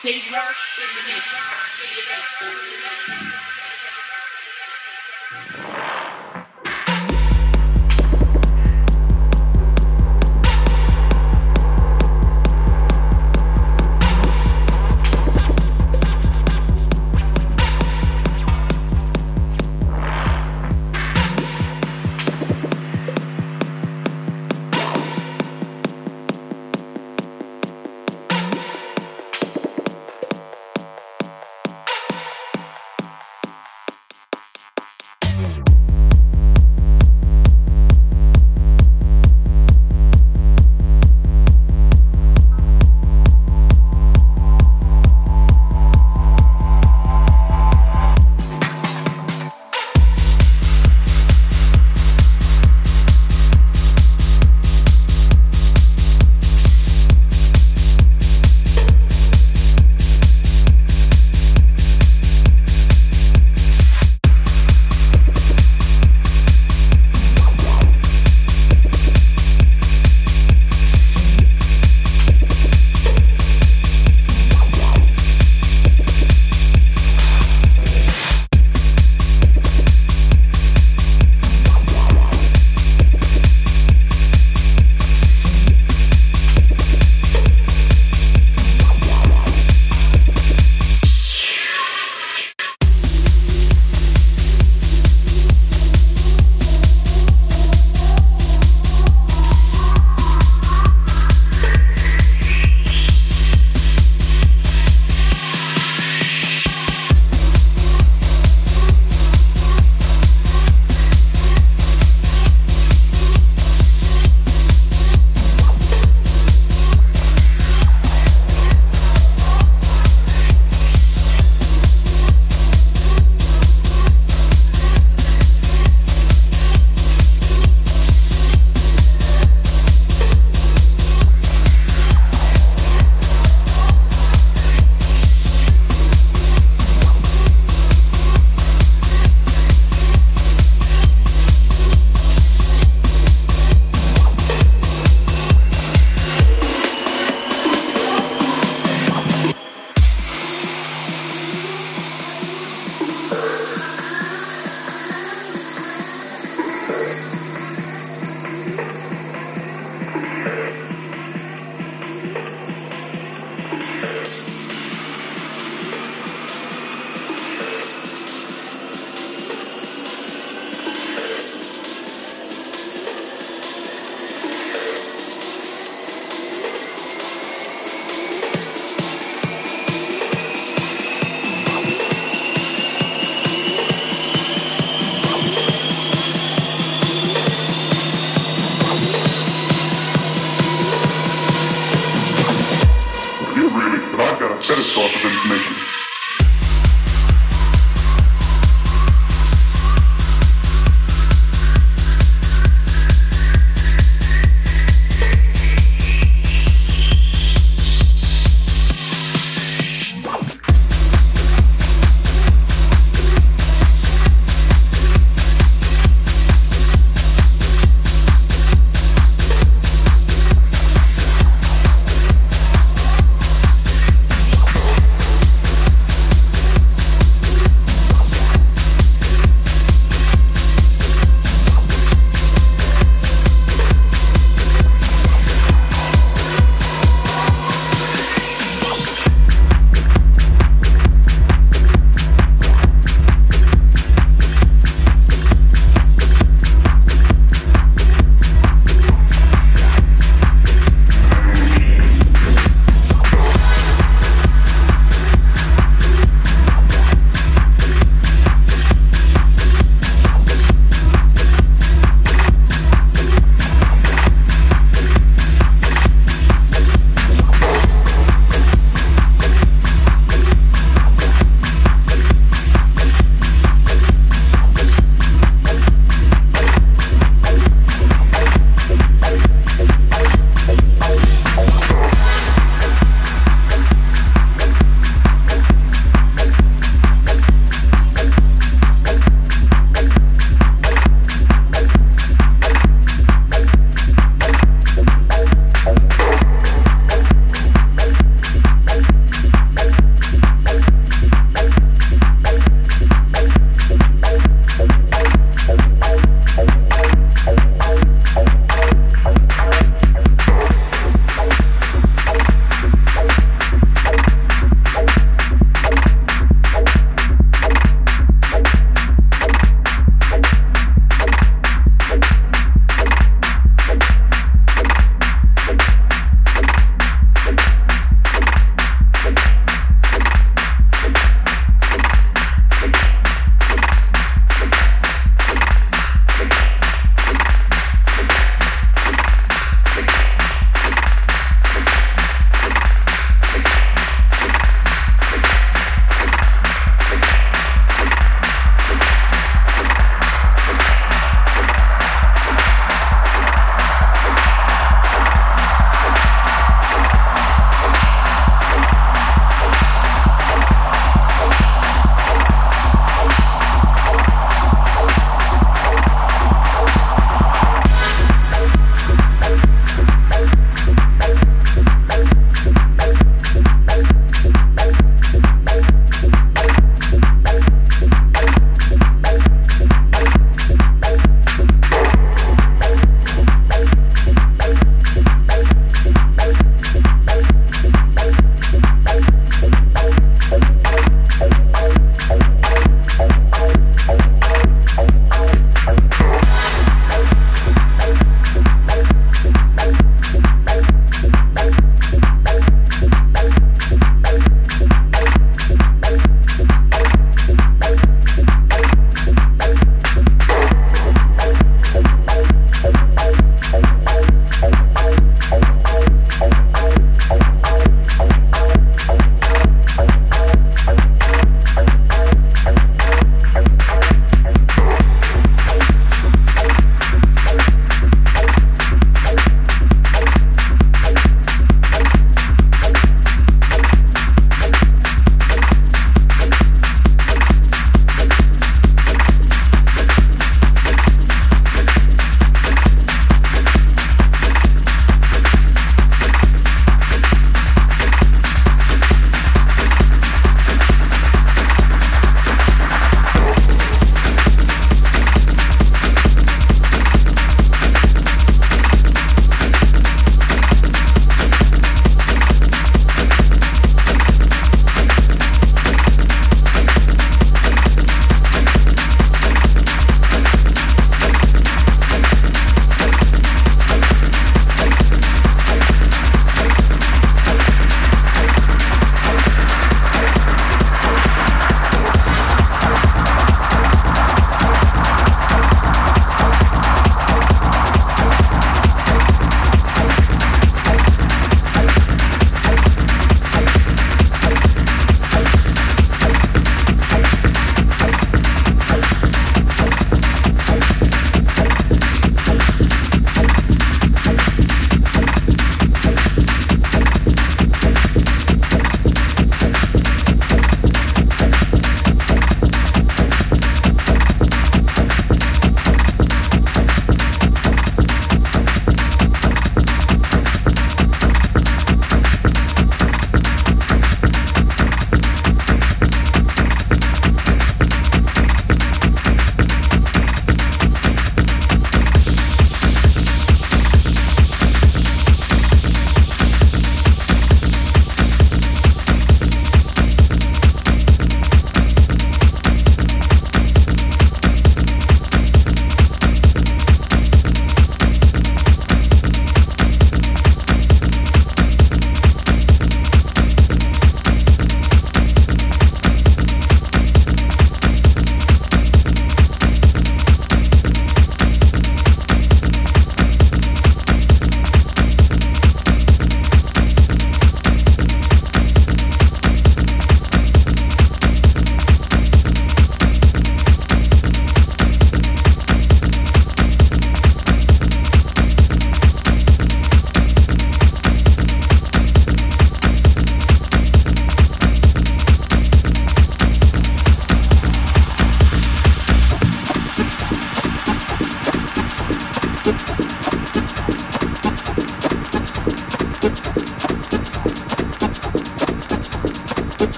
Savior.